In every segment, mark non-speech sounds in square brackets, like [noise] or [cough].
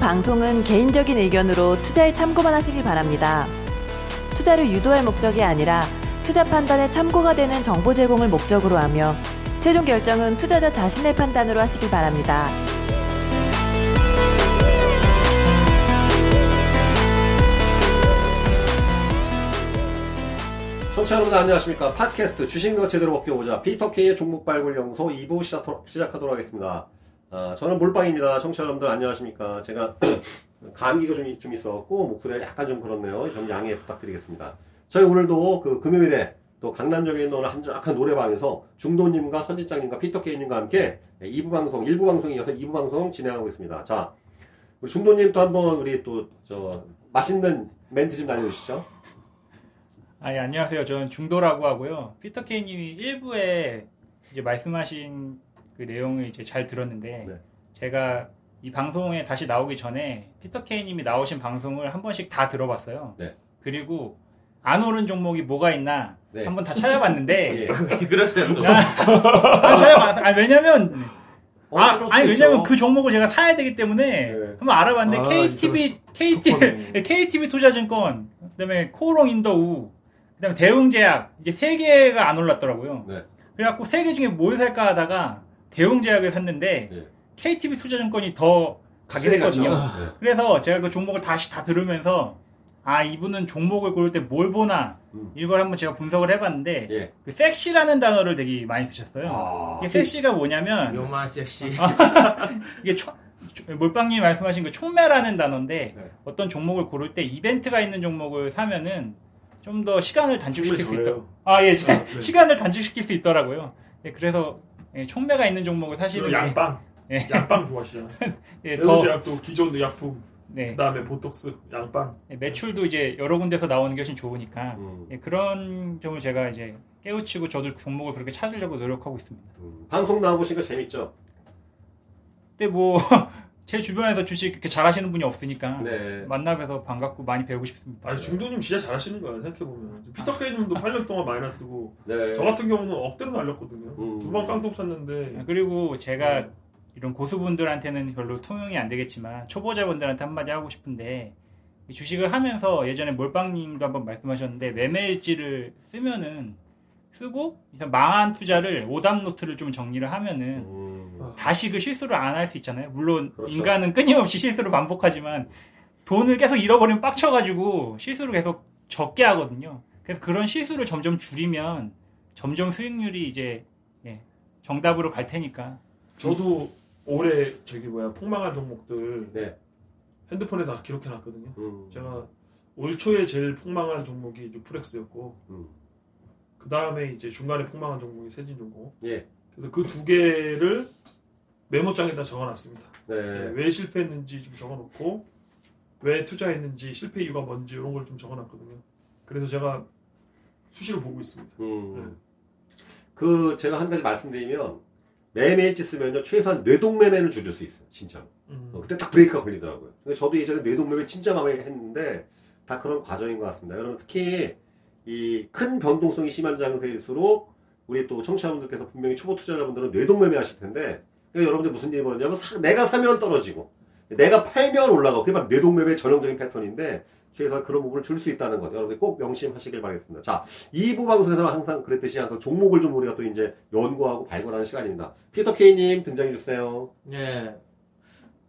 방송은 개인적인 의견으로 투자에 참고만 하시길 바랍니다. 투자를 유도할 목적이 아니라 투자 판단에 참고가 되는 정보 제공을 목적으로 하며 최종 결정은 투자자 자신의 판단으로 하시길 바랍니다. 청취자 여러분 안녕하십니까 팟캐스트 주식너 제대로 먹겨보자 피터K의 종목 발굴 연구소 2부 시작, 시작하도록 하겠습니다 아, 저는 몰빵입니다 청취자 여러분들 안녕하십니까 제가 [coughs] 감기가 좀, 좀 있어갖고 목소리가 약간 좀 그렇네요 좀 양해 부탁드리겠습니다 저희 오늘도 그 금요일에 또 강남역에 있는 오늘 한적한 노래방에서 중도님과 선지장님과 피터케이님과 함께 2부 방송, 1부 방송에 이어서 2부 방송 진행하고 있습니다. 자, 우리 중도님 또 한번 우리 또, 저, 맛있는 멘트 좀 날려주시죠. 아, 예, 안녕하세요. 저는 중도라고 하고요. 피터케이님이 1부에 이제 말씀하신 그 내용을 이제 잘 들었는데, 네. 제가 이 방송에 다시 나오기 전에 피터 케이님이 나오신 방송을 한 번씩 다 들어봤어요. 네. 그리고 안 오른 종목이 뭐가 있나 네. 한번 다 찾아봤는데, [laughs] 예. 왜 [laughs] 그러세요? 또? 아, 찾아봤, 아, 왜냐면, 어, 아, 아니 왜냐면. 그 종목을 제가 사야 되기 때문에 네. 한번 알아봤는데 아, KTB KT. KTB 투자증권 그다음에 코롱 인더우 그다음에 대웅제약 이제 세 개가 안 올랐더라고요. 네. 그래갖고 세 개 중에 뭘 살까 하다가 대웅제약을 샀는데 예. KTB 투자증권이 더 갔죠. 했거든요. 네. 그래서 제가 그 종목을 다시 다 들으면서 아 이분은 종목을 고를 때 뭘 보나 음. 이걸 한번 제가 분석을 해봤는데 예. 그 섹시라는 단어를 되게 많이 쓰셨어요. 아, 이게 섹시가 뭐냐면 요만 섹시. [laughs] 이게 초, 초- 몰빵님이 말씀하신 그 촉매라는 단어인데 네. 어떤 종목을 고를 때 이벤트가 있는 종목을 사면은 좀 더 시간을 단축시킬 수 있다. 아 예, 시- 아, 네. [laughs] 시간을 단축시킬 수 있더라고요. 예, 그래서 예, 촉매가 있는 종목을 사시는 그리고 양빵. 예. 양빵 좋아하시잖아. [laughs] 예, 더 매운제약도 기존 약품, 네, 그다음에 보톡스, 양빵. 예, 매출도 이제 여러 군데서 나오는 게 훨씬 좋으니까 음. 예, 그런 점을 제가 이제 깨우치고 저도 종목을 그렇게 찾으려고 노력하고 있습니다. 음. 방송 나와보시니까 재밌죠? 근데 뭐 [laughs] 제 주변에서 주식 이렇게 잘하시는 분이 없으니까 네. 만나뵈서 반갑고 많이 배우고 싶습니다. 아니 중도님 진짜 잘하시는 거야 생각해 보면. 피터 케이님도 8년 동안 마이너스고 네. 저 같은 경우는 억대로 날렸거든요. 음. 두번 깡통 쳤는데 아, 그리고 제가 네. 이런 고수분들한테는 별로 통용이 안 되겠지만 초보자분들한테 한마디 하고 싶은데 이 주식을 하면서 예전에 몰빵님도 한번 말씀하셨는데 매매일지를 쓰면은 쓰고 이제 망한 투자를 오답 노트를 좀 정리를 하면은 음. 다시 그 실수를 안 할 수 있잖아요. 물론 그렇죠. 인간은 끊임없이 실수를 반복하지만 돈을 계속 잃어버리면 빡쳐가지고 실수를 계속 적게 하거든요. 그래서 그런 실수를 점점 줄이면 점점 수익률이 이제 예, 정답으로 갈 테니까 저도 올해 저기 뭐야 폭망한 종목들 네. 핸드폰에 다 기록해놨거든요. 음. 제가 올 초에 제일 폭망한 종목이 뉴프렉스였고 음. 그 다음에 이제 중간에 폭망한 종목이 세진종목. 예. 그래서 그 두 개를 메모장에다 적어놨습니다. 네. 왜 실패했는지 좀 적어놓고 왜 투자했는지 실패 이유가 뭔지 이런 걸 좀 적어놨거든요. 그래서 제가 수시로 보고 있습니다. 음. 그 제가 한 가지 말씀드리면 매매일지 쓰면요 최소한 뇌동매매는 줄일 수 있어요 진짜 음. 어, 그때 딱 브레이크가 걸리더라고요 저도 예전에 뇌동매매 진짜 마음에 했는데 다 그런 과정인 것 같습니다 여러분 특히 이 큰 변동성이 심한 장세일수록 우리 또 청취자분들께서 분명히 초보 투자자분들은 뇌동매매 하실 텐데 그러니까 여러분들 무슨 일이 벌어지냐면 사- 내가 사면 떨어지고 내가 팔면 올라가고 그게 바로 뇌동매매의 전형적인 패턴인데 최소한 그런 부분을 줄 수 있다는 것 여러분들 꼭 명심하시길 바라겠습니다 자 2부 방송에서는 항상 그랬듯이 항상 종목을 좀 우리가 또 이제 연구하고 발굴하는 시간입니다. 피터 케이님 등장해 주세요. 예.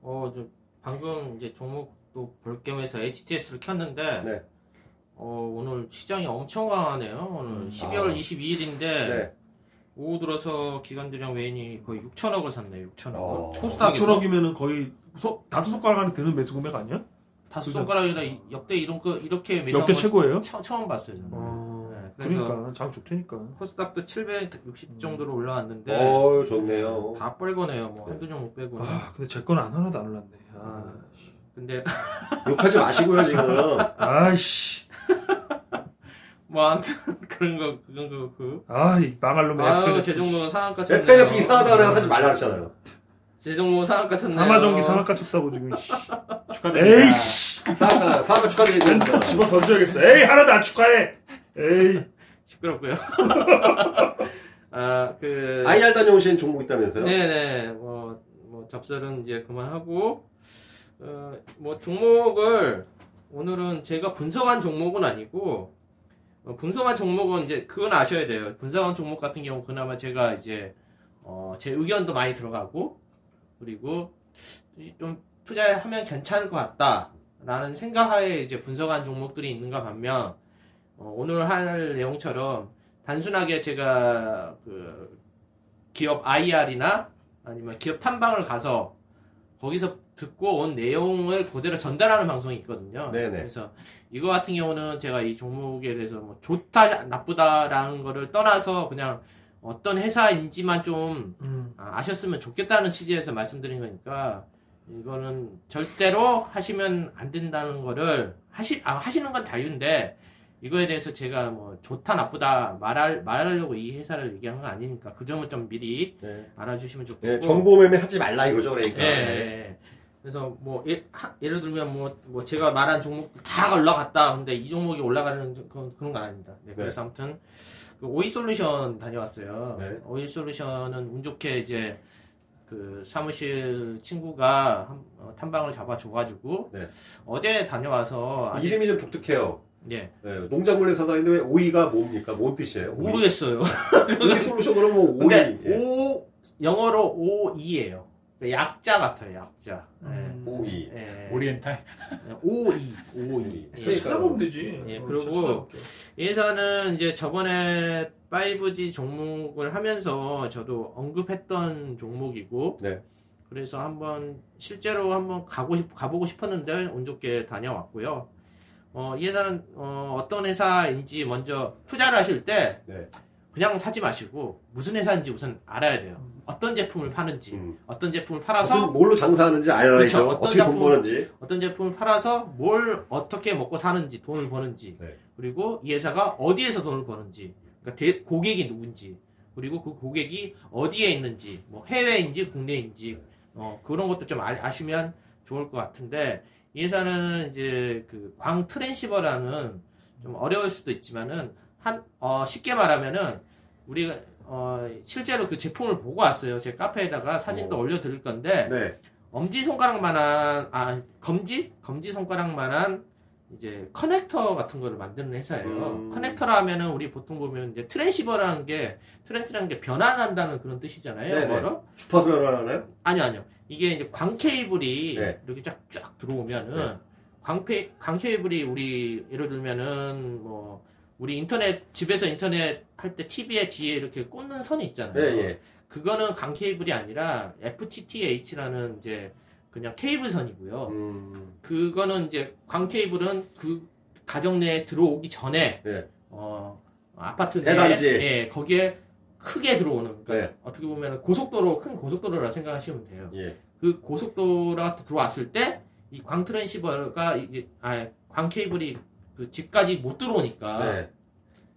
어, 저 방금 이제 종목도 볼 겸해서 HTS를 켰는데 네. 어, 오늘 시장이 엄청 강하네요. 오늘 12월 아. 22일인데 네. 오후 들어서 기관들이랑 외인이 거의 6천억을 샀네요. 6천억. 어. 코스닥에서 4천억이면은 거의 소- 다섯 손가락 안에 드는 매수 금액 아니야? 다섯. 손가락이라 이- 역대 이런 거 이렇게 매수한 역대 거 최고예요? 처, 처음 봤어요. 저는. 어, 네, 그래서 그러니까 장 좋다니까. 코스닥도 760 정도로 올라왔는데 어유 좋네요. 다 뻘거네요. 뭐 한두 종목 빼고는. 아 근데 제 거는 안 하나도 안 올랐네. 아, 씨. 근데 욕하지 마시고요 지금. [laughs] 아이씨. 뭐 아무튼 [laughs] 그런 거 그런 거 그. 아이 망할 놈의 아유 FNF. 제 종목은 상한가 제 쳤네요. 팬은 비싸다고 내가 사지 말라 그랬잖아요. 제 종목은 상한가 쳤네요. 사마전기 상한가 쳤다고 지금. 씨. [laughs] 축하드립니다. 에이씨. 사과 사과 축하드립니다. 집어 던져야겠어. 에이 하나도 안 축하해. 에이. 시끄럽고요. [laughs] 아그 IR 다녀오신 종목 있다면서요? 네네 뭐, 뭐 접설은 이제 그만하고 어, 뭐 종목을 오늘은 제가 분석한 종목은 아니고 어, 분석한 종목은 이제 그건 아셔야 돼요. 분석한 종목 같은 경우 그나마 제가 이제 어, 제 의견도 많이 들어가고 그리고 이좀 투자하면 괜찮을 것 같다라는 생각하에 이제 분석한 종목들이 있는가 반면 어, 오늘 할 내용처럼 단순하게 제가 그 기업 IR이나 아니면 기업 탐방을 가서 거기서 듣고 온 내용을 그대로 전달하는 방송이 있거든요. 네네. 그래서 이거 같은 경우는 제가 이 종목에 대해서 뭐 좋다 나쁘다라는 거를 떠나서 그냥 어떤 회사인지만 좀 음. 아, 아셨으면 좋겠다는 취지에서 말씀드린 거니까 이거는 절대로 하시면 안 된다는 거를 하시 아, 하시는 건 자유인데 이거에 대해서 제가 뭐 좋다 나쁘다 말할 말하려고 이 회사를 얘기한 건 아니니까 그 점을 좀 미리 네. 알아주시면 좋겠고 네, 정보 매매 하지 말라 이거죠, 그러니까. 예, 예, 예. 그래서 뭐 예, 를 들면 뭐, 뭐 제가 말한 종목들 다 올라갔다. 근데 이 종목이 올라가는 그런, 그런 건 아닙니다. 네, 그래서 아무튼 그 오이 솔루션 다녀왔어요. 네. 오이 솔루션은 운 좋게 이제 그 사무실 친구가 한- 어, 탐방을 잡아줘가지고 네. 어제 다녀와서 이름이 좀 독특해요. 예 네, 농작물에 사다 있는데 왜 오이가 뭡니까? 뭔 뜻이에요? 오이. 모르겠어요. 오이 솔루션 그러면 뭐 오이. 근데 예. 오 영어로 오이예요. 약자 같아요. 약자. 예. 음. 오이. 예. 오리엔탈. 오이 오이. 예. 그러니까. 찾아보면 되지. 예, 어, 그리고 회사는 이제 저번에 5G 종목을 하면서 저도 언급했던 종목이고, 네. 그래서 한번 실제로 한번 가고 싶, 가보고 싶었는데 운 좋게 다녀왔고요. 어, 이 회사는 어, 떤 회사인지 먼저 투자를 하실 때 네. 그냥 사지 마시고 무슨 회사인지 우선 알아야 돼요. 어떤 제품을 파는지, 음. 어떤 제품을 무슨 팔아서 뭘로 장사하는지 알아야죠. 그렇죠. 어떤 버는지. 어떤 제품을 팔아서 뭘 어떻게 먹고 사는지 돈을 버는지 네. 그리고 이 회사가 어디에서 돈을 버는지 그러니까 대- 고객이 누군지 그리고 그 고객이 어디에 있는지 뭐 해외인지 국내인지 어, 그런 것도 좀 아, 시면 좋을 것 같은데 이 회사는 이제 그 광 트랜시버라는 좀 어려울 수도 있지만은 한 어, 쉽게 말하면은 우리가 어, 실제로 그 제품을 보고 왔어요. 제 카페에다가 사진도 어. 올려드릴 건데 네. 엄지 손가락만한 아 검지 검지 손가락만한 이제 커넥터 같은 거를 만드는 회사예요. 음. 커넥터라 하면은 우리 보통 보면 이제 트랜시버라는 게 trans라는 게 변환한다는 그런 뜻이잖아요. 영어로. 주파수 변환하나요? 아니요, 아니요. 이게 이제 광 케이블이 네. 이렇게 쫙쫙 들어오면은 네. 광페 광 케이블이 우리 예를 들면은 뭐 우리 인터넷 집에서 인터넷 할 때 TV에 뒤에 이렇게 꽂는 선이 있잖아요. 예, 예. 그거는 강 케이블이 아니라 FTTH라는 이제 그냥 케이블 선이고요. 음. 그거는 이제 광 케이블은 그 가정 내에 들어오기 전에 네. 어 아파트 내에. 예 거기에 크게 들어오는 그러니까 네. 어떻게 보면 고속도로 큰 고속도로라 생각하시면 돼요. 예. 그 고속도로가 들어왔을 때 이 광 트랜시버가 이게 아광 케이블이 그 집까지 못 들어오니까 네.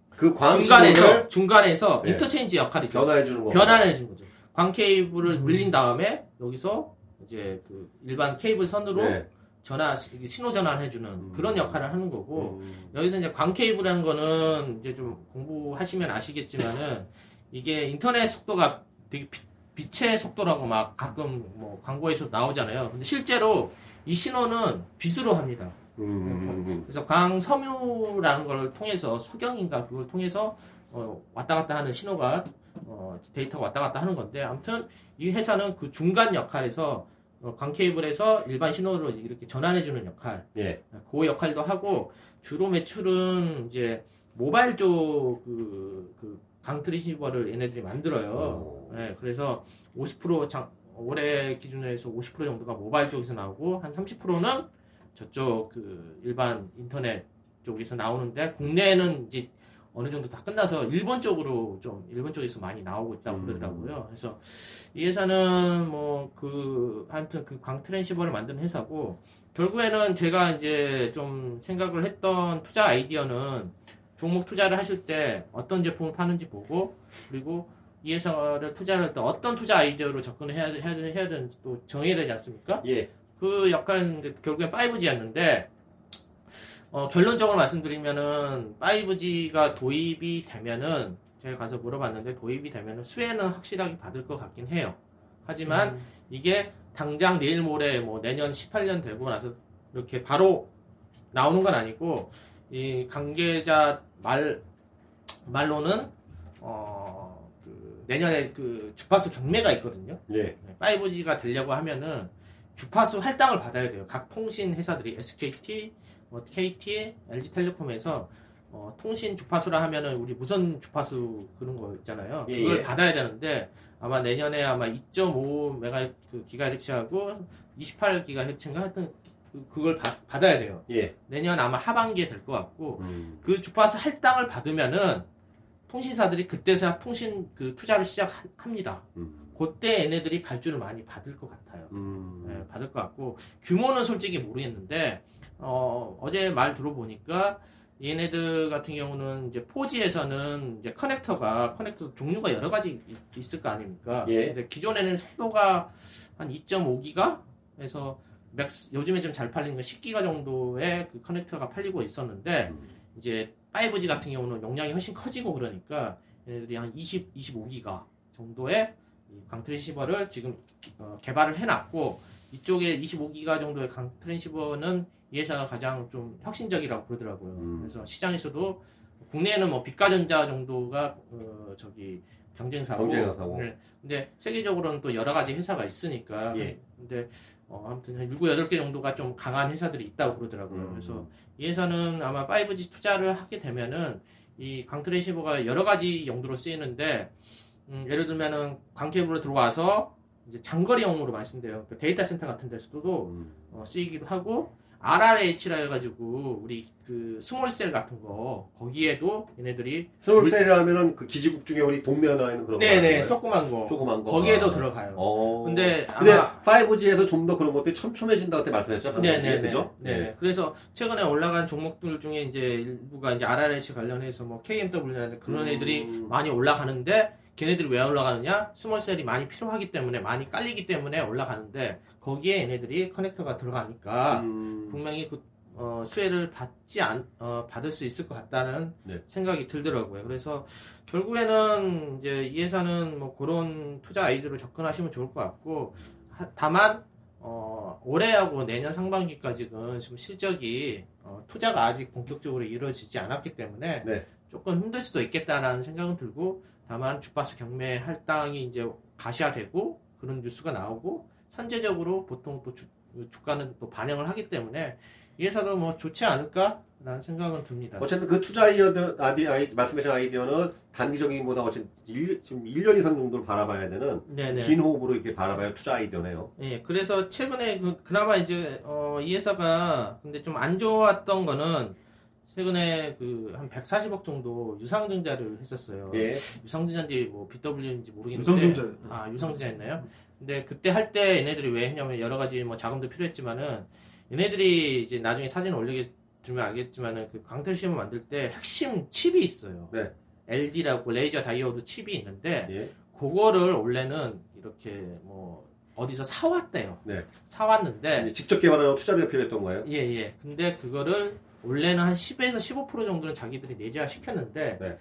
그광 중간에서 중간에서 네. 인터체인지 역할이죠. 변화해 주는 거. 변환해 준 거죠. 광 케이블을 음. 물린 다음에 여기서 이제 그 일반 케이블 선으로 네. 전화 신호 전환해 주는 음. 그런 역할을 하는 거고 음. 여기서 이제 광 케이블이라는 거는 이제 좀 공부하시면 아시겠지만은 이게 인터넷 속도가 되게 빛- 빛의 속도라고 막 가끔 뭐 광고에서 나오잖아요. 근데 실제로 이 신호는 빛으로 합니다. 음, 음, 음. 그래서 광섬유라는 걸 통해서 석영인가 그걸 통해서 어, 왔다 갔다 하는 신호가 어, 데이터가 왔다 갔다 하는 건데 아무튼 이 회사는 그 중간 역할에서 어, 광 케이블에서 일반 신호로 이렇게 전환해 주는 역할 예. 그 역할도 하고 주로 매출은 이제 모바일 쪽그 그 강트리시버를 얘네들이 만들어요. 오. 네, 그래서 50% 장, 올해 기준으로 해서 50% 정도가 모바일 쪽에서 나오고 한 30%는 저쪽 그 일반 인터넷 쪽에서 나오는데 국내에는 이제 어느 정도 다 끝나서 일본 쪽으로 좀 일본 쪽에서 많이 나오고 있다고 음. 그러더라고요. 그래서 이 회사는 뭐 그 하여튼 그 광트랜시버를 만드는 회사고 결국에는 제가 이제 좀 생각을 했던 투자 아이디어는 종목 투자를 하실 때 어떤 제품을 파는지 보고 그리고 이 회사를 투자를 할 때 어떤 투자 아이디어로 접근을 해야, 해야, 해야 되는지 또 정해야 되지 않습니까? 예. 그 역할은 결국엔 5G였는데 어, 결론적으로 말씀드리면은 5G가 도입이 되면은 제가 가서 물어봤는데 도입이 되면은 수혜는 확실하게 받을 것 같긴 해요. 하지만 음. 이게 당장 내일 모레 뭐 내년 18년 되고 나서 이렇게 바로 나오는 건 아니고 이 관계자 말 말로는 어, 그 내년에 그 주파수 경매가 있거든요. 예. 5G가 되려고 하면은 주파수 할당을 받아야 돼요. 각 통신 회사들이 SKT, 뭐 KT, LG텔레콤에서 어, 통신 주파수라 하면은 우리 무선 주파수 그런 거 있잖아요. 예, 그걸 예. 받아야 되는데 아마 내년에 아마 2.5 메가헤르츠 기가헤르츠하고 28 기가헤르츠인가 하여튼 그- 그걸 받, 받아야 돼요. 예. 내년 아마 하반기에 될 것 같고 음. 그 주파수 할당을 받으면은 통신사들이 그때서야 통신 그 투자를 시작합니다. 음. 그때 얘네들이 발주를 많이 받을 것 같아요. 음. 네, 받을 것 같고 규모는 솔직히 모르겠는데 어, 어제 말 들어보니까 얘네들 같은 경우는 이제 4G에서는 이제 커넥터가 커넥터 종류가 여러 가지 있- 있을 거 아닙니까? 예. 근데 기존에는 속도가 한 2.5기가에서 max 요즘에 좀 잘 팔리는 건 10기가 정도의 그 커넥터가 팔리고 있었는데 음. 이제 5G 같은 경우는 용량이 훨씬 커지고 그러니까 얘네들이 한 20, 25기가 정도의 이 광트랜시버를 지금 어, 개발을 해놨고 이쪽에 25기가 정도의 강 트랜시버는 이 회사가 가장 좀 혁신적이라고 그러더라고요. 음. 그래서 시장에서도 국내에는 뭐 빛가전자 정도가 어, 저기 경쟁사고, 경쟁사고. 네. 근데 세계적으로는 또 여러 가지 회사가 있으니까 예. 근데 어, 아무튼 한 7, 8개 정도가 좀 강한 회사들이 있다고 그러더라고요. 음. 그래서 이 회사는 아마 5G 투자를 하게 되면은 이 강트레시버가 여러 가지 용도로 쓰이는데 음, 예를 들면은 광케이블로 들어와서 이제 장거리용으로 많이 쓴대요. 그 데이터 센터 같은 데서도 음. 어, 쓰이기도 하고 RRH라 해가지고 우리 그 small cell 같은 거 거기에도 얘네들이 small cell이라 하면은 그 기지국 중에 우리 동네에 나와 있는 그런 거. 네네? 조그만 거 조그만 거. 거기에도 아. 들어가요. 어. 근데 근데 아마 5G에서 좀 더 그런 것들이 촘촘해진다고 그때 말씀했죠? 방금 네네네. 그죠? 네. 그래서 최근에 올라간 종목들 중에 이제 일부가 이제 RRH 관련해서 뭐 KMW나 그런 음. 애들이 많이 올라가는데 걔네들이 왜 올라가느냐? 스몰셀이 많이 필요하기 때문에 많이 깔리기 때문에 올라가는데 거기에 얘네들이 커넥터가 들어가니까 음. 분명히 그 어, 수혜를 받지 않, 어, 받을 수 있을 것 같다는 네. 생각이 들더라고요. 그래서 결국에는 이제 이 회사는 뭐 그런 투자 아이디어로 접근하시면 좋을 것 같고 하- 다만 어, 올해하고 내년 상반기까지는 좀 실적이 어, 투자가 아직 본격적으로 이루어지지 않았기 때문에 네. 조금 힘들 수도 있겠다라는 생각은 들고 다만 주파수 경매 할당이 이제 가시화되고 그런 뉴스가 나오고 선제적으로 보통 또 주, 주가는 또 반영을 하기 때문에 이 회사도 뭐 좋지 않을까라는 생각은 듭니다. 어쨌든 그 투자 아이디어, 아디, 아이, 말씀하신 아이디어는 단기적인 보다 어쨌든 일, 지금 1년 이상 정도를 바라봐야 되는 네네. 긴 호흡으로 이렇게 바라봐야 투자 아이디어네요. 예, 그래서 최근에 그, 그나마 이제 어, 이 회사가 근데 좀 안 좋았던 거는 최근에 그 한 140억 정도 유상증자를 했었어요. 예. 유상증자인지 뭐 BW인지 모르겠는데 유성증자. 아 유상증자였나요? 근데 그때 할 때 얘네들이 왜 했냐면 여러 가지 뭐 자금도 필요했지만은 얘네들이 이제 나중에 사진 올리게 들면 알겠지만은 그 강탈심을 만들 때 핵심 칩이 있어요. 네. LD라고 레이저 다이오드 칩이 있는데 예. 그거를 원래는 이렇게 뭐 어디서 사왔대요. 네. 사왔는데 이제 직접 개발하려고 투자비가 필요했던 거예요. 예, 예. 근데 그거를 원래는 한 10에서 15% 정도는 자기들이 내재화 시켰는데 네.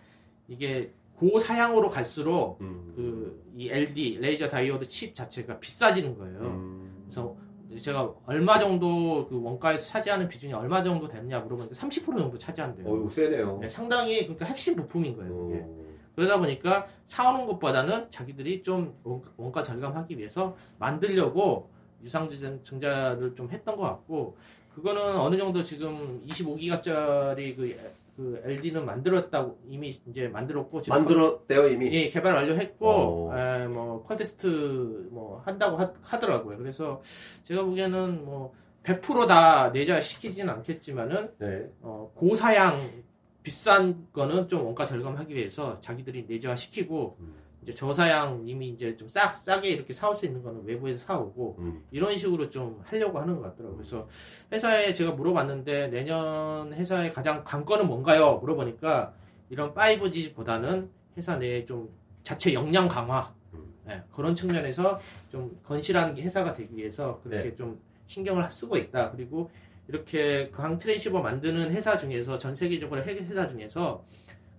이게 고사양으로 갈수록 음. 그이 LD 레이저 다이오드 칩 자체가 비싸지는 거예요. 음. 그래서 제가 얼마 정도 그 원가에서 차지하는 비중이 얼마 정도 되느냐 물어보는데 30% 정도 차지한대요. 어이구, 세네요. 네, 상당히 그러니까 핵심 부품인 거예요. 어. 그러다 보니까 사오는 것보다는 자기들이 좀 원가, 원가 절감하기 위해서 만들려고 유상증자를 좀 했던 것 같고 그거는 어느 정도 지금 25기가짜리 그, 그 LD는 만들었다고 이미 이제 만들었고 지금 만들었대요, 이미. 예, 개발 완료했고 어. 에, 뭐 컨테스트 뭐 한다고 하, 더라고요 그래서 제가 보기에는 뭐 100%다 내자 시키지는 않겠지만은 네. 어, 고사양 비싼 거는 좀 원가 절감하기 위해서 자기들이 내재화 시키고 음. 이제 저사양 이미 이제 좀 싸, 싸게 이렇게 사올 수 있는 거는 외부에서 사오고 음. 이런 식으로 좀 하려고 하는 것 같더라고요. 그래서 회사에 제가 물어봤는데 내년 회사의 가장 관건은 뭔가요? 물어보니까 이런 5G보다는 회사 내에 좀 자체 역량 강화 음. 예, 그런 측면에서 좀 건실한 회사가 되기 위해서 그렇게 좀 신경을 쓰고 있다. 그리고 이렇게 강 트랜시버 만드는 회사 중에서 전 세계적으로 해- 회사 중에서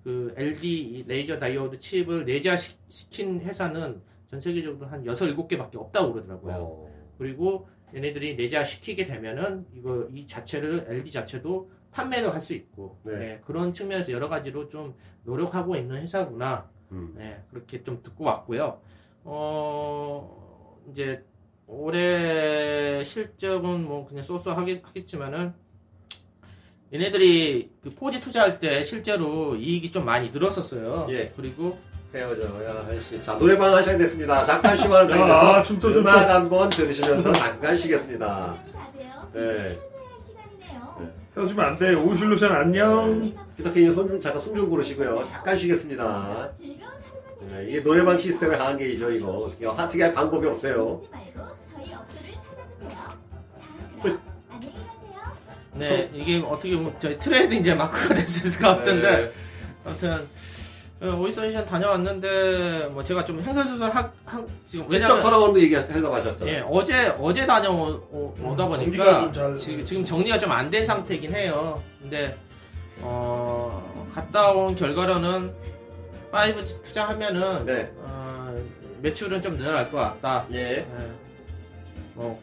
그 LD 이 레이저 다이오드 칩을 내재화시킨 회사는 전 세계적으로 한 6, 7개밖에 없다고 그러더라고요. 어. 그리고 얘네들이 내재화 시키게 되면은 이거 이 자체를 LD 자체도 판매를 할 수 있고 네. 네, 그런 측면에서 여러 가지로 좀 노력하고 있는 회사구나 음. 네, 그렇게 좀 듣고 왔고요. 어, 이제 올해 실적은 뭐 그냥 쏘쏘하겠지만은 얘네들이 그 포지 투자할 때 실제로 이익이 좀 많이 늘었었어요. 예. 그리고 헤어져야 할시. 자, 노래방 하셔야 됐습니다. 잠깐 쉬고 하는 아, 타임에서 춤춰, 춤춰. 음악 한번 들으시면서 잠깐 쉬겠습니다. 네. 네. 헤어지면 안 돼. 오실루션 안녕. 피터케이님 손 좀, 잠깐 숨 좀 고르시고요. 잠깐 쉬겠습니다. 네, 이게 노래방 시스템의 한계이죠, 이거. 이거 하트게 할 방법이 없어요. 네 이게 어떻게 보면 저희 트레이드 이제 마크가 됐을 수가 없던데 네. 아무튼 오이솔루션 다녀왔는데 뭐 제가 좀 횡설수설 하, 하 지금 직접 왜냐면 돌아오는 거 얘기하다 마셨죠. 예 어제 어제 다녀오다 음, 보니까 좀 잘- 지금 지금 정리가 좀 안 된 상태긴 해요. 근데 어 갔다 온 결과로는 5G 투자하면은 네. 어, 매출은 좀 늘어날 것 같다. 예. 예. 뭐,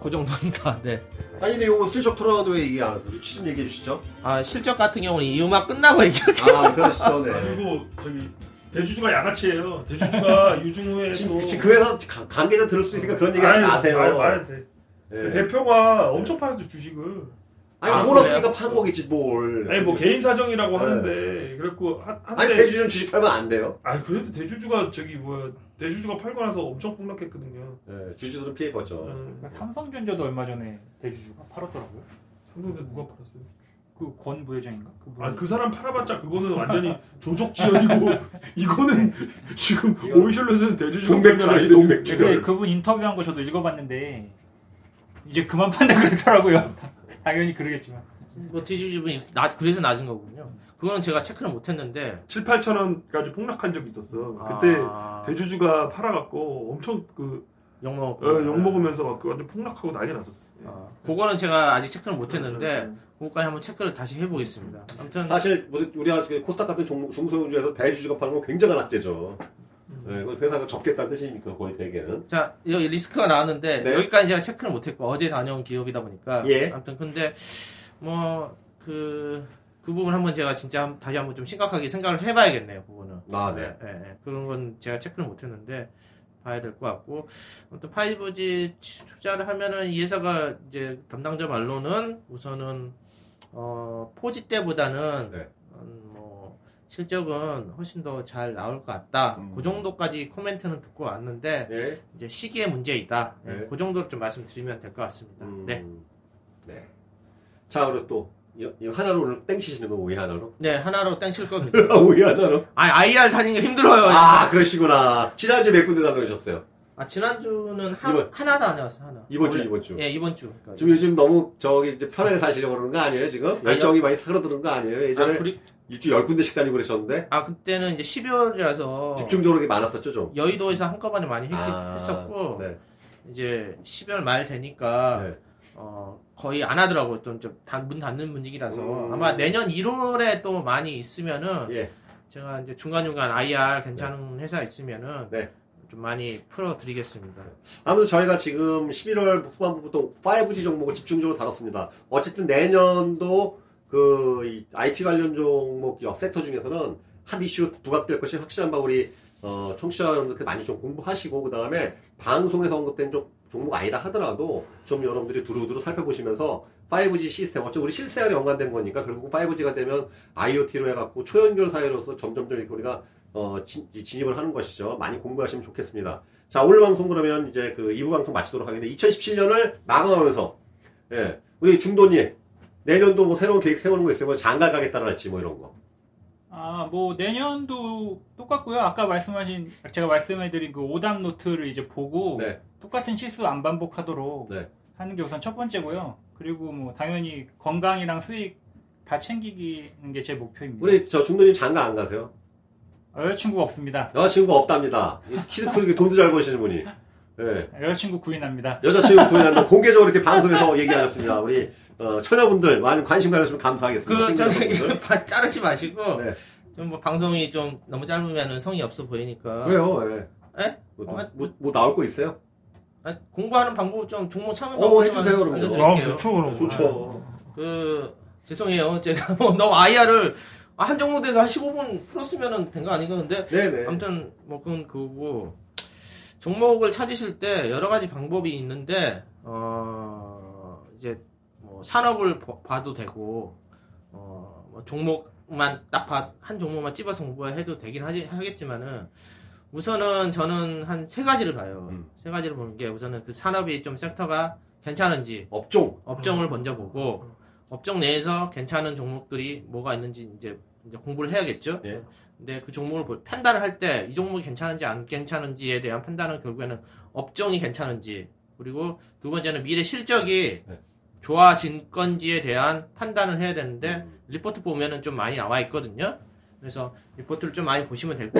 그 정도입니다. 네. 아니, 근데 이거 슬쩍 왜 얘기 안 하세요? 수치 좀 얘기해 주시죠. 아, 실적 같은 경우는 이 음악 끝나고 얘기할게요. 아, 그러시죠, 네. 그리고 저기 대주주가 양아치예요. 대주주가 [laughs] 유중 후에 지금, 또 지금 그 회사 가- 관계자 들을 수 있으니까 그런 얘기 하지 마세요. 말, 말해도 돼. 예. 대표가 엄청 팔았어 주식을. 아니, 아, 돈? 없으니까 판 거겠지, 뭘. 아니 뭐 개인 사정이라고 네. 하는데 그랬고 한 아니, 한때 대주주 는 주식 팔면 안 돼요. 아 그래도 대주주가 저기 뭐야 대주주가 팔고 나서 엄청 폭락했거든요. 예, 주주들은 피해 봤죠. 음, 삼성전자도 얼마 전에 대주주가 팔았더라고요. 삼성대 누가 팔았어요? 그 권 부회장인가? 그 분. 아그 사람 팔아봤자 그거는 완전히 조족지연이고 [laughs] 이거는 지금 오이셜로스는 대주주 아니지, 동맥주. 근데 그분 인터뷰한 거 저도 읽어봤는데 이제 그만 판다 그러더라고요. 당연히 그러겠지만. 뭐, 디지집은 낮, 그래서 낮은 거군요. 그거는 제가 체크를 못 했는데. 7, 8천 원까지 폭락한 적이 있었어. 그때 아, 대주주가 팔아갖고 엄청 그 욕먹. 어, 욕먹으면서 막그 완전 폭락하고 난리 났었어. 아, 그거는 제가 아직 체크를 못 했는데, 음, 그거까지 한번 체크를 다시 해보겠습니다. 아무튼. 사실 우리가 지금 코스닥 같은 종, 중소형주에서 대주주가 파는 건 굉장한 악재죠. 음. 네, 그 회사가 적겠다는 뜻이니까 거의 대개는. 자, 여기 리스크가 나왔는데, 네. 여기까지 제가 체크를 못했고, 어제 다녀온 기업이다 보니까. 예. 아무튼, 근데, 뭐, 그, 그 부분 한번 제가 진짜 한- 다시 한번 좀 심각하게 생각을 해봐야겠네요, 그거는. 아, 네. 예, 예. 그런 건 제가 체크를 못했는데, 봐야 될 것 같고, 아무튼 5G 투자를 하면은 이 회사가 이제 담당자 말로는 우선은, 어, 포지 때보다는, 네. 음, 뭐, 실적은 훨씬 더 잘 나올 것 같다. 음. 그 정도까지 코멘트는 듣고 왔는데, 네. 이제 시기의 문제이다. 예, 네. 그 정도로 좀 말씀드리면 될 것 같습니다. 음, 네. 네. 자, 그리고 또, 이, 이 하나로 땡치시는 거, 오이 하나로? 네, 하나로 땡칠 겁니다. [laughs] 오이 하나로? 아, IR 다니는 게 힘들어요. 아, 그러시구나. 지난주에 몇 군데 다녀오셨어요? 아, 지난주는 한, 이번- 하나 다녀왔어, 하나. 이번 주, 이번 주. 예, 이번 주. 그러니까 지금 요즘 너무 저기 이제 편하게 사시려고 그러는 거 아니에요, 지금? 아니요. 열정이 많이 사그러드는 거 아니에요? 예전에 아, 그리, 일주 열 군데씩 다니고 그러셨는데? 아, 그때는 이제 12월이라서 집중적으로 많았었죠, 좀? 여의도에서 한꺼번에 많이 했, 아, 했었고 네. 이제 12월 말 되니까 네. 어, 거의 안 하더라고요. 좀, 좀 단, 문 닫는 분위기라서 음. 아마 내년 1월에 또 많이 있으면은 예. 제가 이제 중간중간 IR 괜찮은 회사 있으면은 네. 좀 많이 풀어드리겠습니다. 아무튼 저희가 지금 11월 후반부부터 5G 종목을 집중적으로 다뤘습니다. 어쨌든 내년도 그이 IT 관련 종목 역 섹터 중에서는 한 이슈 부각될 것이 확실한 바 우리 어, 청취자 여러분들 많이 좀 공부하시고 그 다음에 방송에서 언급된 종, 종목 아니라 하더라도 좀 여러분들이 두루두루 살펴보시면서 5G 시스템 어차피 우리 실생활에 연관된 거니까 결국 5G가 되면 IoT로 해갖고 초연결 사회로서 점점점 이렇게 우리가 어, 진, 진입을 하는 것이죠. 많이 공부하시면 좋겠습니다. 자, 오늘 방송 그러면 이제 그 2부 방송 마치도록 하겠는데 2017년을 마감하면서 예, 우리 중도님 내년도 뭐 새로운 계획 세우는 거 있어요? 뭐 장가 가겠다랄지 뭐 이런 거. 아, 뭐 내년도 똑같고요. 아까 말씀하신 제가 말씀해드린 그 오답 노트를 이제 보고 네. 똑같은 실수 안 반복하도록 네. 하는 게 우선 첫 번째고요. 그리고 뭐 당연히 건강이랑 수익 다 챙기는 게 제 목표입니다. 우리 저 중도님 장가 안 가세요? 여자친구가 없습니다. 여자친구가 없답니다. 키도 크게 돈도 잘 버시는 분이. 예. 여자친구 구인합니다. 여자친구 구인한다 [laughs] 공개적으로 이렇게 방송에서 얘기하셨습니다. 우리 어, 처녀분들 많이 관심 가져주시면 감사하겠습니다. 그, 여러분들. [laughs] 자르지 마시고, 네. 좀뭐 방송이 좀 너무 짧으면 성의 없어 보이니까. 왜요? 예. 에? 뭐, 어, 뭐, 뭐 나올 거 있어요? 아, 공부하는 방법 좀 종목 어, 방법 해주세요, 그럼. 아, 알려드릴게요. 좋죠, 그럼. 좋죠. 그 죄송해요. 제가 [laughs] 뭐 너무 IR을 한 종목에서 한 15분 풀었으면은 된 거 아닌가 근데 네네. 아무튼 뭐 그건 그거고 종목을 찾으실 때 여러 가지 방법이 있는데 어 이제 뭐 산업을 봐- 봐도 되고 어뭐 종목만 딱 한 종목만 찝어서 공부해도 되긴 하지, 하겠지만은 우선은 저는 한 세 가지를 봐요. 음. 세 가지를 보는 게 우선은 그 산업이 좀 섹터가 괜찮은지 업종. 업종을 먼저 보고 업종 내에서 괜찮은 종목들이 뭐가 있는지 이제, 이제 공부를 해야겠죠. 예. 근데 그 종목을 볼- 판단을 할 때 이 종목이 괜찮은지 안 괜찮은지에 대한 판단은 결국에는 업종이 괜찮은지 그리고 두 번째는 미래 실적이 네. 좋아진 건지에 대한 판단을 해야 되는데 음. 리포트 보면은 좀 많이 나와 있거든요. 그래서 리포트를 좀 많이 보시면 되고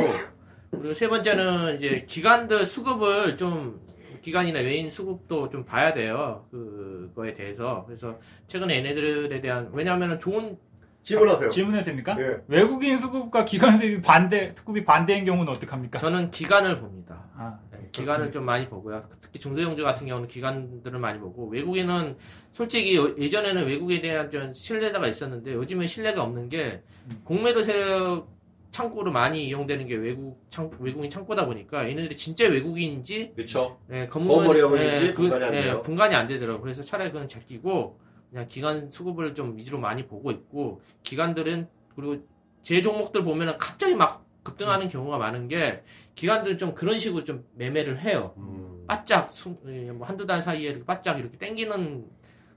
그리고 세 번째는 이제 기관들 수급을 좀 기관이나 외인 수급도 좀 봐야 돼요. 그거에 대해서 그래서 최근에 얘네들에 대한 왜냐하면 좋은 질문하세요. 질문해도 됩니까? 예. 외국인 수급과 기관 수급이 반대 수급이 반대인 경우는 어떡합니까? 저는 기관을 봅니다. 아, 네, 기관을 좀 많이 보고요. 특히 중소형주 같은 경우는 기관들을 많이 보고 외국인은 솔직히 예전에는 외국에 대한 좀 신뢰가 있었는데 요즘은 신뢰가 없는 게 공매도 세력 창구로 많이 이용되는 게 외국 창 외국인 창구다 보니까 얘네들이 진짜 외국인인지 그쵸. 예, 건물 어머니인지 분간이 안 돼요. 분간이 안 되더라고. 그래서 차라리 그건 제끼고 그냥 기관 수급을 좀 위주로 많이 보고 있고 기관들은 그리고 제 종목들 보면은 갑자기 막 급등하는 경우가 많은 게 기관들은 좀 그런 식으로 좀 매매를 해요. 음. 바짝 수- 예, 뭐 한두 달 사이에 이렇게 바짝 이렇게 땡기는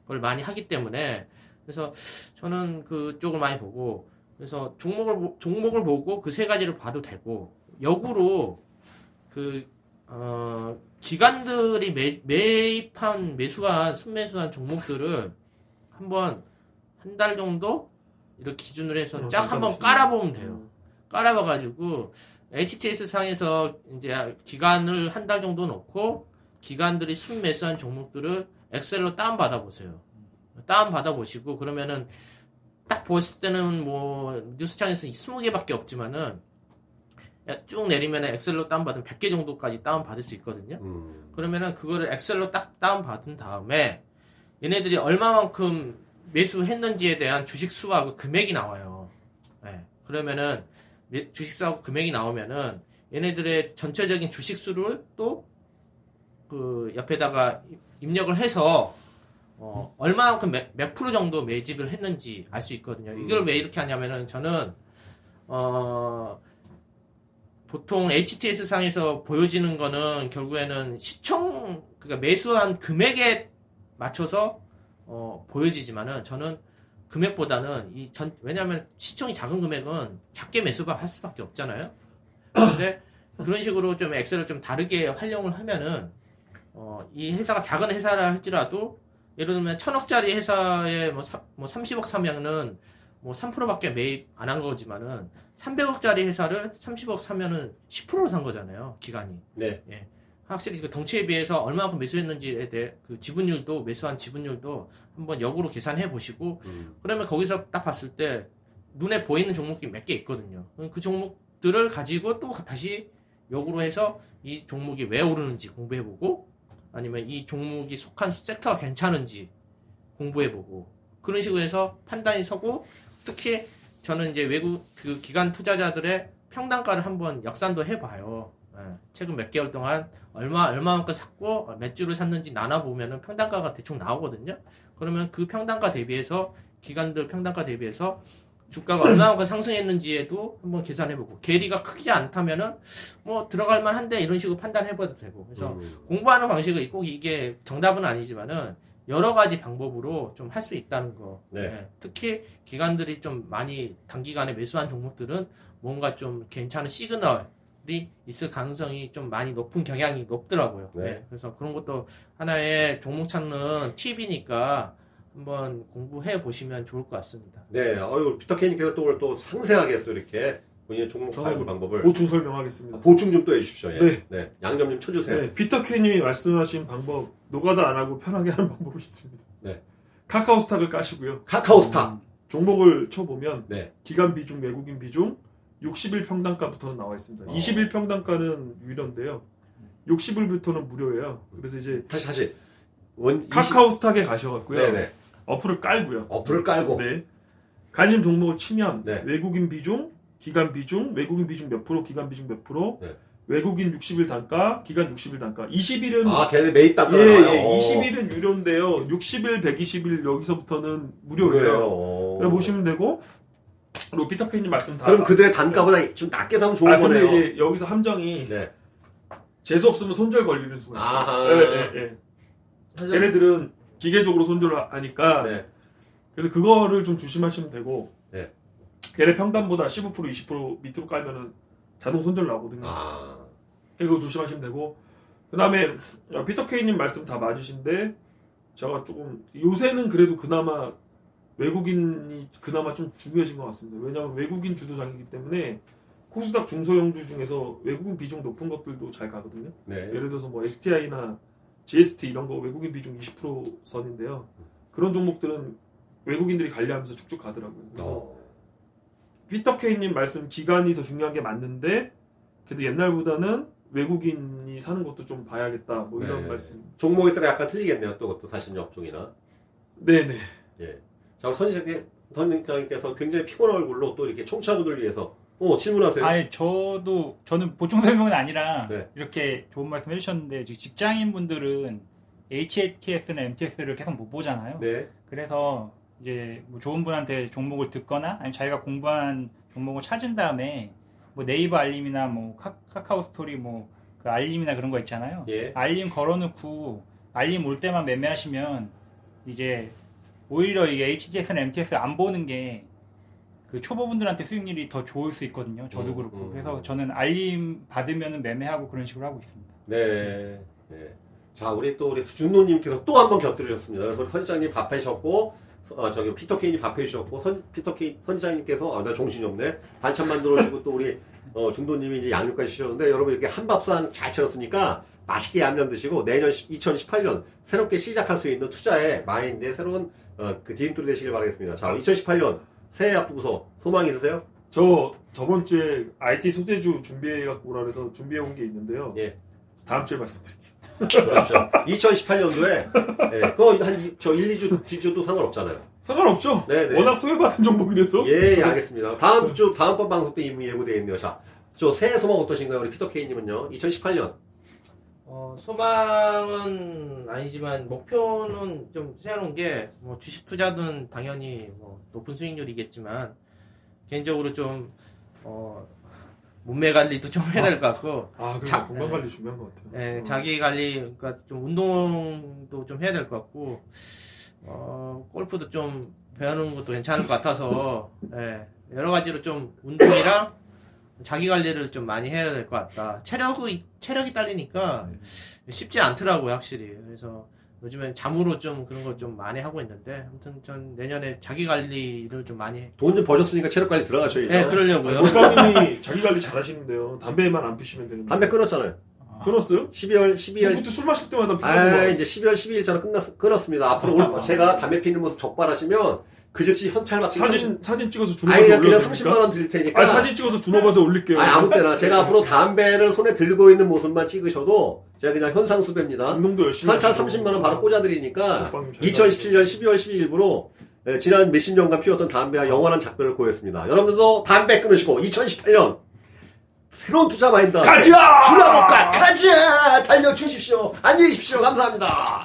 걸 많이 하기 때문에 그래서 저는 그쪽을 많이 보고 그래서 종목을 보- 종목을 보고 그 세 가지를 봐도 되고 역으로 그 어, 기관들이 매, 매입한 매수한 순매수한 종목들을 한번 한 달 정도 이렇게 기준으로 해서 어, 쫙 한번. 깔아보면 돼요. 깔아봐가지고 HTS 상에서 이제 기간을 한 달 정도 놓고 기관들이 순매수한 종목들을 엑셀로 다운 받아 보세요. 다운 받아 보시고 그러면은 딱 보실 때는 뭐 뉴스창에서 20개밖에 없지만은 쭉 내리면 엑셀로 다운 받으면 100개 정도까지 다운 받을 수 있거든요. 음. 그러면은 그거를 엑셀로 딱 다운 받은 다음에 얘네들이 얼마만큼 매수했는지에 대한 주식 수하고 금액이 나와요. 네. 그러면은 매- 주식 수하고 금액이 나오면은 얘네들의 전체적인 주식 수를 또 그 옆에다가 입력을 해서 어, 얼마만큼 몇, 몇 프로 정도 매집을 했는지 알 수 있거든요. 이걸 왜 이렇게 하냐면은 저는 어 보통 HTS 상에서 보여지는 거는 결국에는 시총 그러니까 매수한 금액에 맞춰서 어, 보여지지만은 저는 금액보다는 이 전 왜냐하면 시총이 작은 금액은 작게 매수가 할 수밖에 없잖아요. 근데 그런 식으로 좀 엑셀을 좀 다르게 활용을 하면은 어, 이 회사가 작은 회사라 할지라도 예를 들면 천억짜리 회사에 뭐, 사, 뭐 30억 사면은 뭐 3%밖에 매입 안 한 거지만은 300억짜리 회사를 30억 사면은 10%로 산 거잖아요. 기간이. 네. 확실히 그 덩치에 비해서 얼마만큼 매수했는지에 대해 그 지분율도 매수한 지분율도 한번 역으로 계산해 보시고 음. 그러면 거기서 딱 봤을 때 눈에 보이는 종목이 몇 개 있거든요. 그 종목들을 가지고 또 다시 역으로 해서 이 종목이 왜 오르는지 공부해 보고 아니면 이 종목이 속한 섹터가 괜찮은지 공부해 보고 그런 식으로 해서 판단이 서고 특히 저는 이제 외국 그 기관 투자자들의 평단가를 한번 역산도 해봐요. 예, 최근 몇 개월 동안 얼마 얼마만큼 샀고 몇 주를 샀는지 나눠 보면은 평단가가 대충 나오거든요. 그러면 그 평단가 대비해서 기관들 평단가 대비해서 주가가 얼마만큼 상승했는지에도 한번 계산해보고 괴리가 크지 않다면은 뭐 들어갈 만한데 이런 식으로 판단해봐도 되고 그래서 음. 공부하는 방식은 꼭 이게 정답은 아니지만은 여러 가지 방법으로 좀 할 수 있다는 거. 네. 예, 특히 기관들이 좀 많이 단기간에 매수한 종목들은 뭔가 좀 괜찮은 시그널 이 있을 가능성이 좀 많이 높은 경향이 높더라고요. 네. 예, 그래서 그런 것도 하나의 종목 찾는 팁이니까 한번 공부해 보시면 좋을 것 같습니다. 네. 어유 피터 케이님께서 또 오늘 또 상세하게 또 이렇게 본인의 종목 발굴 방법을 보충 설명하겠습니다. 보충 좀 또 해주십시오. 예. 네. 양념 좀 쳐주세요. 네, 피터 케이님이 말씀하신 방법 노가다 안 하고 편하게 하는 방법이 있습니다. 네. 카카오 스탁을 까시고요. 카카오스타. 종목을 쳐보면 네. 기간 비중, 외국인 비중 60일 평단가부터는 나와 있습니다. 어. 20일 평단가는 유료인데요. 60일부터는 무료예요. 그래서 이제 다시 다시 원 카카오 스탁에 가셔갖고요. 네네 어플을 깔고요. 어플을 깔고 네. 관심 종목을 치면 네. 외국인 비중, 기간 비중, 외국인 비중 몇 프로, 기간 비중 몇 프로, 네. 외국인 60일 단가, 기간 60일 단가. 20일은 아 걔네 매입 딱 예. 예, 어. 20일은 유료인데요. 60일, 120일 여기서부터는 무료예요. 어. 그래 보시면 되고 그리고 피터케이님 말씀 다 그럼 그들의 단가보다 좀 낮게 사면 좋은 아 근데 거네요. 이제 여기서 함정이 네. 재수 없으면 손절 걸리는 수가 있어요. 예, 예, 예. 얘네들은 기계적으로 손절을 하니까 네. 그래서 그거를 좀 조심하시면 되고 네. 걔네 평단보다 15% 20% 밑으로 깔면은 자동 손절 나오거든요. 아. 그거 조심하시면 되고 그 다음에 피터 케이님 말씀 다 맞으신데 제가 조금 요새는 그래도 그나마 외국인이 그나마 좀 중요해진 것 같습니다. 왜냐하면 외국인 주도 장이기 때문에 코스닥 중소형주 중에서 외국인 비중 높은 것들도 잘 가거든요. 네. 예를 들어서 뭐 STI나 GST 이런 거 외국인 비중 20% 선인데요. 그런 종목들은 외국인들이 관리하면서 쭉쭉 가더라고요. 그래서 어. 피터케이님 말씀 기간이 더 중요한 게 맞는데 그래도 옛날보다는 외국인이 사는 것도 좀 봐야겠다 뭐 이런 네. 말씀. 종목에 따라 약간 틀리겠네요. 또 그것도 사실 업종이나. 네네. 예. 자, 우리 선생님, 선생님께서 굉장히 피곤한 얼굴로 또 이렇게 청취자분들 위해서 어, 질문하세요. 아니 저도 저는 보충 설명은 아니라 네. 이렇게 좋은 말씀 해주셨는데 직장인 분들은 HATS나 MTS를 계속 못 보잖아요. 네. 그래서 이제 뭐 좋은 분한테 종목을 듣거나 아니면 자기가 공부한 종목을 찾은 다음에 뭐 네이버 알림이나 뭐 카, 카오 스토리 뭐 그 알림이나 그런 거 있잖아요. 예. 알림 걸어놓고 알림 올 때만 매매하시면 이제 오히려 이게 HTS나 MTS 안 보는 게 그 초보분들한테 수익률이 더 좋을 수 있거든요. 저도 음, 그렇고. 음. 그래서 저는 알림 받으면 매매하고 그런 식으로 하고 있습니다. 네. 네. 자, 우리 또 우리 준노님께서 또 한 번 곁들여주셨습니다. 그래서 우리 선지장님 밥해주셨고, 어, 저기 피터케인이 밥해주셨고, 선, 피터케인, 선지장님께서, 아, 나 정신이 없네. 반찬 만들어주시고, 또 우리, 어, 중도님이 이제 양육까지 주셨는데, 여러분 이렇게 한밥상 잘 차렸으니까, 맛있게 얌얌 드시고, 내년 2018년 새롭게 시작할 수 있는 투자의 마인드의 새로운, 어, 그 디딤돌이 되시길 바라겠습니다. 자, 2018년 새해 앞두고서 소망 있으세요? 저 저번 주에 IT 소재주 준비해 갖고 오라 그래서 준비해 온 게 있는데요. 예. 다음 주에 말씀드릴게요. 그렇죠. 2018년도에, 예, 그거 한, 이- 저 1, 2주, 뒤주도 상관없잖아요. 상관없죠. 네네. 워낙 소외받은 종목이라서. 예, 예, 알겠습니다. 다음 주, 다음번 방송 때 이미 예고되어 있네요. 자, 저 새해 소망 어떠신가요? 우리 피터 케이님은요? 2018년. 어, 소망은 아니지만 목표는 좀 세워놓은 게뭐 주식 투자든 당연히 뭐 높은 수익률이겠지만 개인적으로 좀 어, 몸매 관리도 좀 해야 될 것 같고 아, 자- 건강 관리 중요한 것 같아요. 예, 어. 자기 관리 그러니까 좀 운동도 좀 해야 될 것 같고 어, 골프도 좀 배우는 것도 괜찮을 것 같아서 예, 여러 가지로 좀 운동이랑 자기 관리를 좀 많이 해야 될 것 같다. 체력이 체력이 딸리니까 쉽지 않더라고요, 확실히. 그래서 요즘엔 잠으로 좀 그런 걸 좀 많이 하고 있는데 아무튼 전 내년에 자기 관리를 좀 많이 해. 돈좀 버셨으니까 체력 관리 들어가셔야죠. 네, 그러려고요. 몰빵님이 자기 관리 잘하시는데요. 담배만 안 피시면 되는데. 담배 끊었잖아요. 끊었어요? 12월, 12월. 그때 술 마실 때마다 피는 아, 거. 이제 12월 12일자로 끝났, 끊었습니다. 앞으로 올, 제가 담배 피는 모습 적발하시면 그 즉시 현찰받기 사진 사진 찍어서 아니, 준호에서 그냥, 그냥 올려드릴까? 30만 원 드릴 테니까. 아니 사진 찍어서 준호에서 올릴게요. 아니, 아무 때나. 제가 앞으로 담배를 손에 들고 있는 모습만 찍으셔도 제가 그냥 현상 수배입니다. 운동도 열심히. 현찰 하시고. 30만 원 바로 꽂아드리니까 오빠님 잘 2017년 12월 12일부로 예, 지난 몇십 년간 피웠던 담배와 영원한 작별을 고했습니다. 여러분들도 담배 끊으시고 2018년 새로운 투자 마인드 가자! 줄여볼까 가자 달려주십시오 안녕히 계십시오 감사합니다